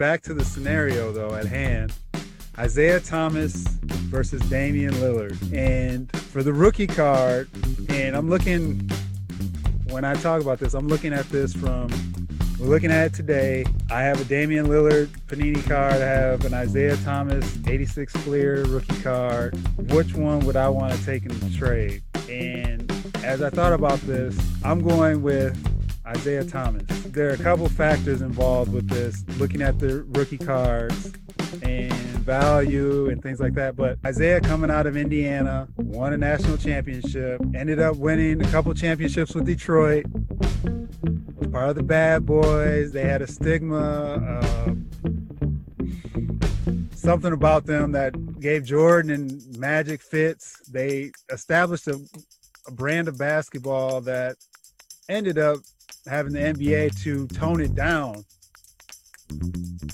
back to the scenario though at hand. Isiah Thomas versus Damian Lillard. And for the rookie card, and I'm looking when I talk about this, I'm looking at this from we're looking at it today. I have a Damian Lillard Panini card. I have an Isiah Thomas 86 Fleer rookie card. Which one would I want to take in the trade? And as I thought about this, I'm going with Isiah Thomas. There are a couple factors involved with this, looking at the rookie cards and value and things like that. But Isiah coming out of Indiana, won a national championship, ended up winning a couple championships with Detroit, part of the bad boys. They had a stigma, uh, something about them that gave Jordan and Magic fits. They established a, a brand of basketball that ended up having the NBA to tone it down